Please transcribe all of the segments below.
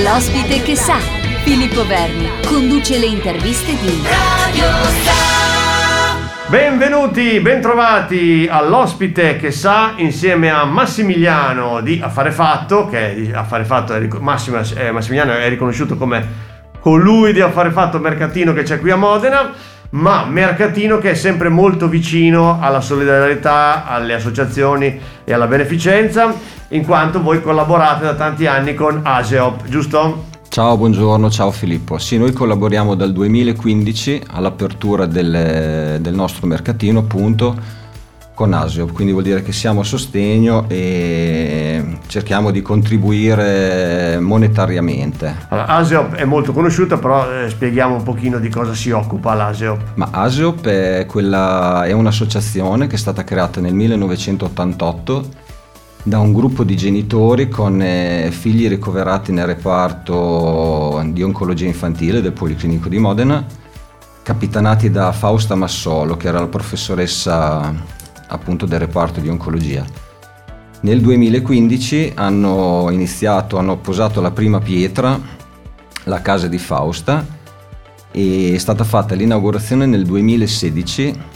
L'ospite che sa, Filippo Verni, conduce le interviste di Radio Sa. Benvenuti, bentrovati all'ospite che sa insieme a Massimiliano di Affare Fatto, che di Affare Fatto è, Massimo, eh, Massimiliano è riconosciuto come colui di Affare Fatto Mercatino che c'è qui a Modena ma Mercatino che è sempre molto vicino alla solidarietà, alle associazioni e alla beneficenza, in quanto voi collaborate da tanti anni con ASEOP, giusto? Ciao, buongiorno, ciao Filippo. Sì, noi collaboriamo dal 2015 all'apertura del, del nostro mercatino, appunto con Asiop, quindi vuol dire che siamo a sostegno e cerchiamo di contribuire monetariamente. Allora, Asiop è molto conosciuta, però eh, spieghiamo un pochino di cosa si occupa l'Asiop. Ma Asiop è, quella, è un'associazione che è stata creata nel 1988 da un gruppo di genitori con eh, figli ricoverati nel reparto di oncologia infantile del Policlinico di Modena, capitanati da Fausta Massolo, che era la professoressa appunto del reparto di oncologia. Nel 2015 hanno iniziato, hanno posato la prima pietra, la casa di Fausta, e è stata fatta l'inaugurazione nel 2016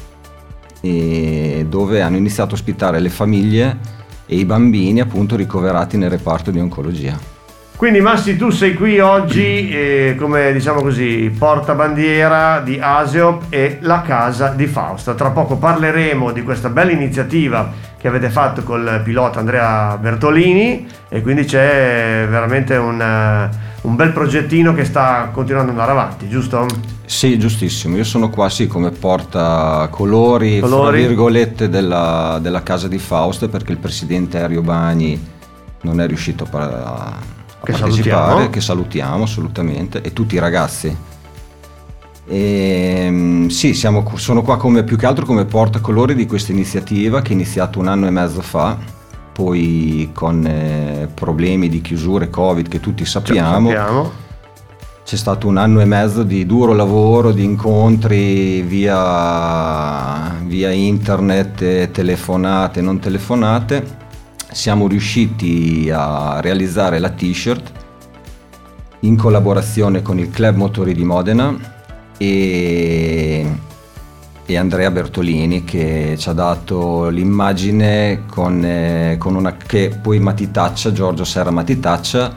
dove hanno iniziato a ospitare le famiglie e i bambini appunto ricoverati nel reparto di oncologia. Quindi Massi tu sei qui oggi eh, come diciamo così portabandiera di Aseop e la casa di Fausta. Tra poco parleremo di questa bella iniziativa che avete fatto col pilota Andrea Bertolini e quindi c'è veramente un, un bel progettino che sta continuando ad andare avanti, giusto? Sì, giustissimo. Io sono qua sì come porta colori, colori. virgolette della, della casa di Fausta perché il presidente Ario Bani non è riuscito a che salutiamo. che salutiamo assolutamente, e tutti i ragazzi. E, ehm, sì, siamo, sono qua come, più che altro come portacolori di questa iniziativa che è iniziata un anno e mezzo fa, poi con eh, problemi di chiusure Covid che tutti sappiamo. sappiamo. C'è stato un anno e mezzo di duro lavoro, di incontri via, via internet, telefonate, non telefonate siamo riusciti a realizzare la t-shirt in collaborazione con il Club Motori di Modena e, e Andrea Bertolini che ci ha dato l'immagine con, eh, con una, che poi Matitaccia, Giorgio Serra Matitaccia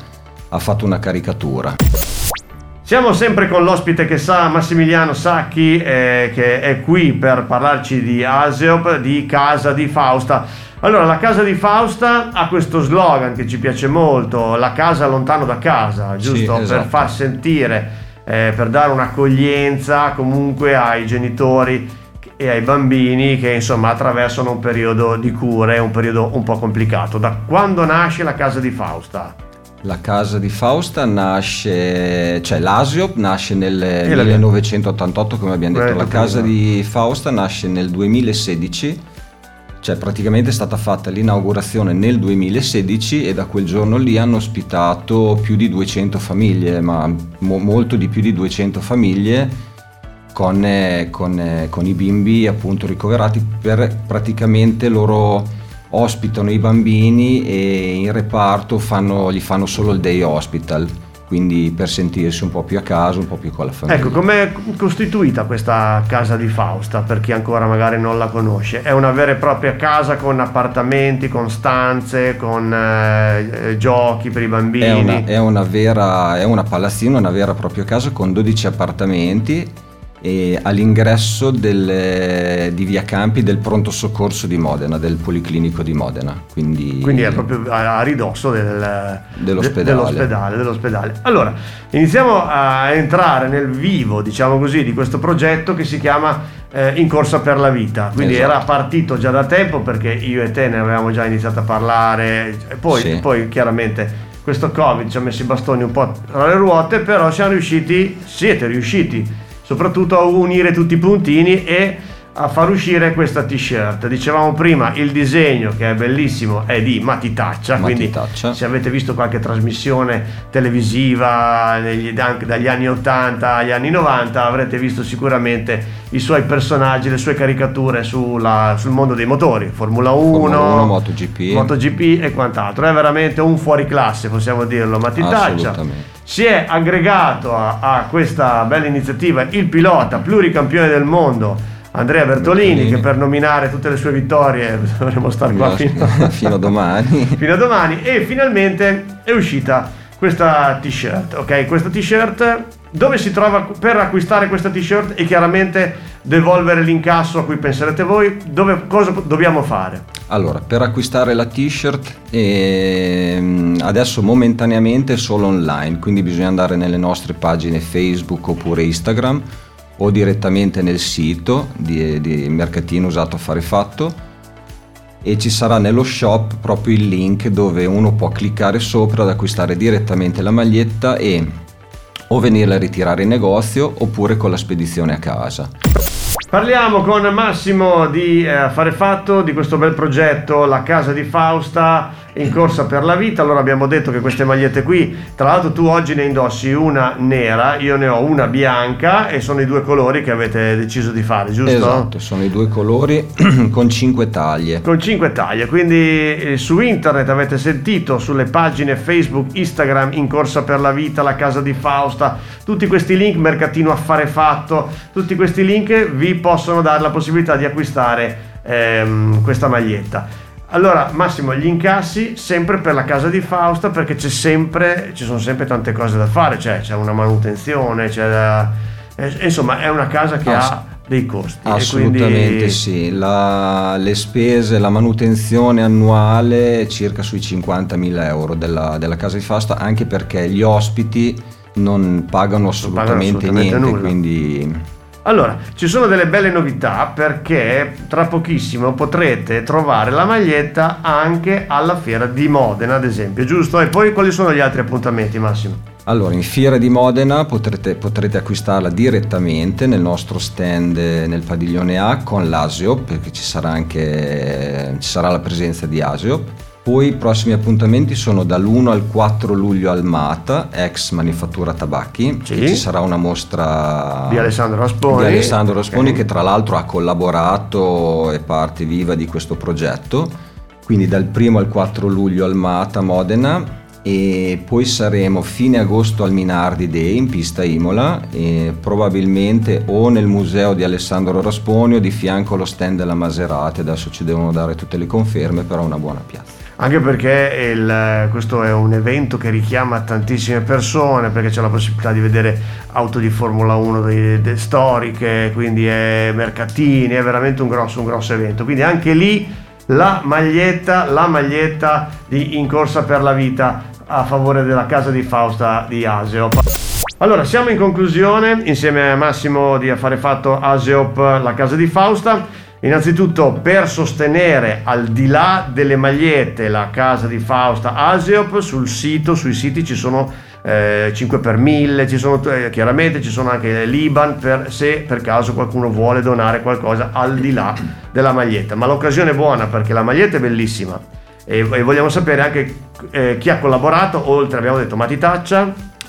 ha fatto una caricatura. Siamo sempre con l'ospite che sa, Massimiliano Sacchi, eh, che è qui per parlarci di Aseop, di Casa di Fausta. Allora, la casa di Fausta ha questo slogan che ci piace molto, la casa lontano da casa, giusto? Sì, esatto. Per far sentire, eh, per dare un'accoglienza comunque ai genitori e ai bambini che insomma attraversano un periodo di cure, un periodo un po' complicato. Da quando nasce la casa di Fausta? La casa di Fausta nasce, cioè l'Asiop nasce nel 1988 come abbiamo detto, la casa di Fausta nasce nel 2016 cioè praticamente è stata fatta l'inaugurazione nel 2016 e da quel giorno lì hanno ospitato più di 200 famiglie, ma mo- molto di più di 200 famiglie con, eh, con, eh, con i bimbi appunto ricoverati per praticamente loro ospitano i bambini e in reparto fanno, gli fanno solo il day hospital quindi per sentirsi un po' più a casa, un po' più con la famiglia. Ecco, com'è costituita questa casa di Fausta per chi ancora magari non la conosce? È una vera e propria casa con appartamenti, con stanze, con eh, giochi per i bambini? È una, è una vera, è una palazzina, una vera e propria casa con 12 appartamenti e all'ingresso del, di Via Campi del pronto soccorso di Modena, del Policlinico di Modena. Quindi, Quindi è proprio a, ridosso del, dell'ospedale. dell'ospedale, dell'ospedale. Allora, iniziamo a entrare nel vivo, diciamo così, di questo progetto che si chiama eh, In corsa per la vita. Quindi esatto. era partito già da tempo perché io e te ne avevamo già iniziato a parlare, poi, sì. poi chiaramente questo Covid ci ha messo i bastoni un po' tra le ruote, però siamo riusciti, siete riusciti soprattutto a unire tutti i puntini e a far uscire questa t-shirt. Dicevamo prima, il disegno che è bellissimo è di Matitaccia, quindi se avete visto qualche trasmissione televisiva negli, dagli anni 80 agli anni 90 avrete visto sicuramente i suoi personaggi, le sue caricature sulla, sul mondo dei motori, Formula 1, Formula 1 MotoGP. MotoGP e quant'altro. È veramente un fuoriclasse, possiamo dirlo, Matitaccia. Si è aggregato a, a questa bella iniziativa il pilota pluricampione del mondo Andrea Bertolini, Bertolini, che per nominare tutte le sue vittorie dovremmo stare qua fino, fino, a domani. fino a domani. E finalmente è uscita questa t-shirt. Ok, questa t-shirt dove si trova per acquistare questa t-shirt e chiaramente devolvere l'incasso a cui penserete voi, dove, cosa dobbiamo fare? Allora, per acquistare la t-shirt eh, adesso momentaneamente solo online, quindi bisogna andare nelle nostre pagine Facebook oppure Instagram o direttamente nel sito di, di Mercatino Usato Affare Fatto e ci sarà nello shop proprio il link dove uno può cliccare sopra ad acquistare direttamente la maglietta e o venirla a ritirare in negozio oppure con la spedizione a casa. Parliamo con Massimo di eh, Affare Fatto, di questo bel progetto La Casa di Fausta in corsa per la vita. Allora abbiamo detto che queste magliette qui, tra l'altro tu oggi ne indossi una nera, io ne ho una bianca e sono i due colori che avete deciso di fare, giusto? Esatto, sono i due colori con cinque taglie. Con cinque taglie, quindi eh, su internet avete sentito sulle pagine Facebook, Instagram in corsa per la vita, la casa di Fausta, tutti questi link, mercatino affare fatto, tutti questi link vi possono dare la possibilità di acquistare ehm, questa maglietta. Allora, Massimo, gli incassi sempre per la casa di Fausta perché c'è sempre, ci sono sempre tante cose da fare, cioè c'è una manutenzione, c'è da, eh, insomma è una casa che ah, ha dei costi. Assolutamente quindi... sì, la, le spese, la manutenzione annuale è circa sui 50.000 euro della, della casa di Fausta, anche perché gli ospiti non pagano assolutamente, non pagano assolutamente niente, nulla. quindi allora, ci sono delle belle novità perché tra pochissimo potrete trovare la maglietta anche alla fiera di Modena, ad esempio, giusto? E poi quali sono gli altri appuntamenti, Massimo? Allora, in Fiera di Modena potrete, potrete acquistarla direttamente nel nostro stand nel padiglione A con l'Asio, perché ci sarà anche ci sarà la presenza di Asio poi i prossimi appuntamenti sono dall'1 al 4 luglio al Mata, ex Manifattura Tabacchi. Sì. Ci sarà una mostra di Alessandro Rasponi, di Alessandro Rasponi okay. che tra l'altro ha collaborato e parte viva di questo progetto. Quindi dal 1 al 4 luglio al Mata Modena e poi saremo fine agosto al Minardi Day in pista Imola e probabilmente o nel museo di Alessandro Rasponi o di fianco allo stand della Maserati adesso ci devono dare tutte le conferme però una buona piazza anche perché il, questo è un evento che richiama tantissime persone perché c'è la possibilità di vedere auto di Formula 1 de, de, storiche, quindi è mercatini, è veramente un grosso, un grosso evento. Quindi anche lì la maglietta, la maglietta di In Corsa per la Vita a favore della casa di Fausta di Aseop. Allora, siamo in conclusione insieme a Massimo di Affare Fatto Aseop, la casa di Fausta. Innanzitutto per sostenere al di là delle magliette la casa di Fausta Aseop, sul sito, sui siti ci sono eh, 5 per 1000, ci sono, eh, chiaramente ci sono anche l'Iban per, se per caso qualcuno vuole donare qualcosa al di là della maglietta. Ma l'occasione è buona perché la maglietta è bellissima e, e vogliamo sapere anche eh, chi ha collaborato, oltre abbiamo detto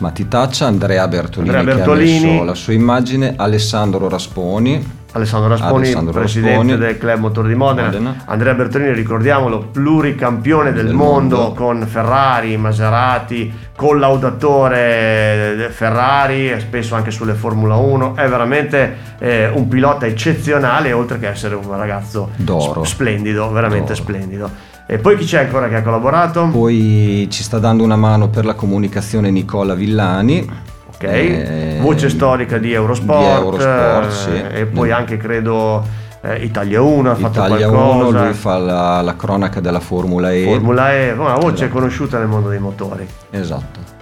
Matitaccia. Matitaccia, Andrea Bertolini, Andrea Bertolini la sua immagine, Alessandro Rasponi, Alessandro Rasponi, Alessandro presidente Rasponi. del Club Motor di Modena. Modena. Andrea Bertolini, ricordiamolo, pluricampione del, del mondo, mondo, con Ferrari, Maserati, collaudatore Ferrari, spesso anche sulle Formula 1. È veramente eh, un pilota eccezionale, oltre che essere un ragazzo D'oro. splendido, veramente D'oro. splendido. E poi chi c'è ancora che ha collaborato? Poi ci sta dando una mano per la comunicazione Nicola Villani ok? Eh, Voce storica di Eurosport, di Eurosport sì. Eh, e poi anche credo eh, Italia 1 ha fatto Italia qualcosa. 1, lui fa la, la, cronaca della Formula E. Formula E, una voce esatto. conosciuta nel mondo dei motori. Esatto.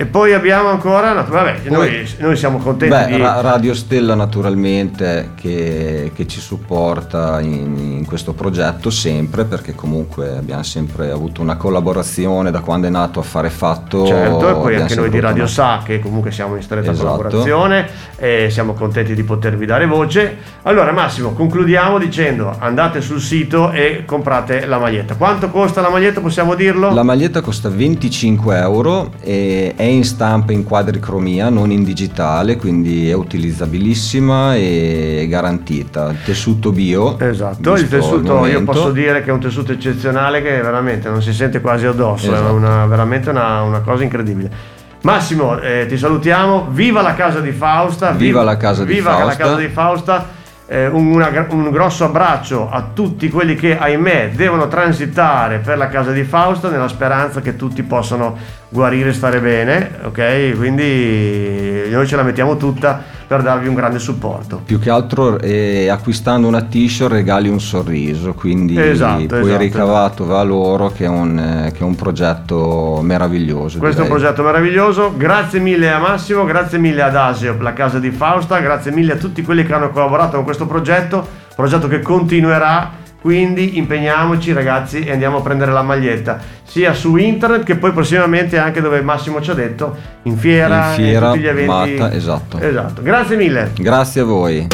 E poi abbiamo ancora, vabbè, poi, noi, noi, siamo contenti beh, di... Radio Stella naturalmente che, che ci supporta in, in, questo progetto sempre perché comunque abbiamo sempre avuto una collaborazione da quando è nato Affare Fatto. Certo, e poi anche noi di Radio Sa che comunque siamo in stretta esatto. collaborazione e siamo contenti di potervi dare voce. Allora Massimo, concludiamo dicendo andate sul sito e comprate la maglietta. Quanto costa la maglietta, possiamo dirlo? La maglietta costa 25 euro e è in stampa in quadricromia, non in digitale, quindi è utilizzabilissima e garantita. Tessuto bio. Esatto, il tessuto io posso dire che è un tessuto eccezionale che veramente non si sente quasi addosso, esatto. è una, veramente una, una cosa incredibile. Massimo, eh, ti salutiamo. Viva la casa di Fausta! Viva, viva la casa di viva Fausta! la casa di Fausta! Eh, una, un grosso abbraccio a tutti quelli che ahimè devono transitare per la casa di Fausto nella speranza che tutti possano guarire e stare bene, ok? Quindi noi ce la mettiamo tutta per darvi un grande supporto. Più che altro eh, acquistando una t-shirt regali un sorriso, quindi esatto, poi esatto. ricavato va a loro che è, un, eh, che è un progetto meraviglioso. Questo direi. è un progetto meraviglioso, grazie mille a Massimo, grazie mille ad Asio, la casa di Fausta, grazie mille a tutti quelli che hanno collaborato con questo progetto, progetto che continuerà, quindi impegniamoci ragazzi e andiamo a prendere la maglietta, sia su internet che poi prossimamente anche dove Massimo ci ha detto, in fiera, in fiera, in tutti gli eventi. Matta, esatto. esatto. Grazie mille. Grazie a voi.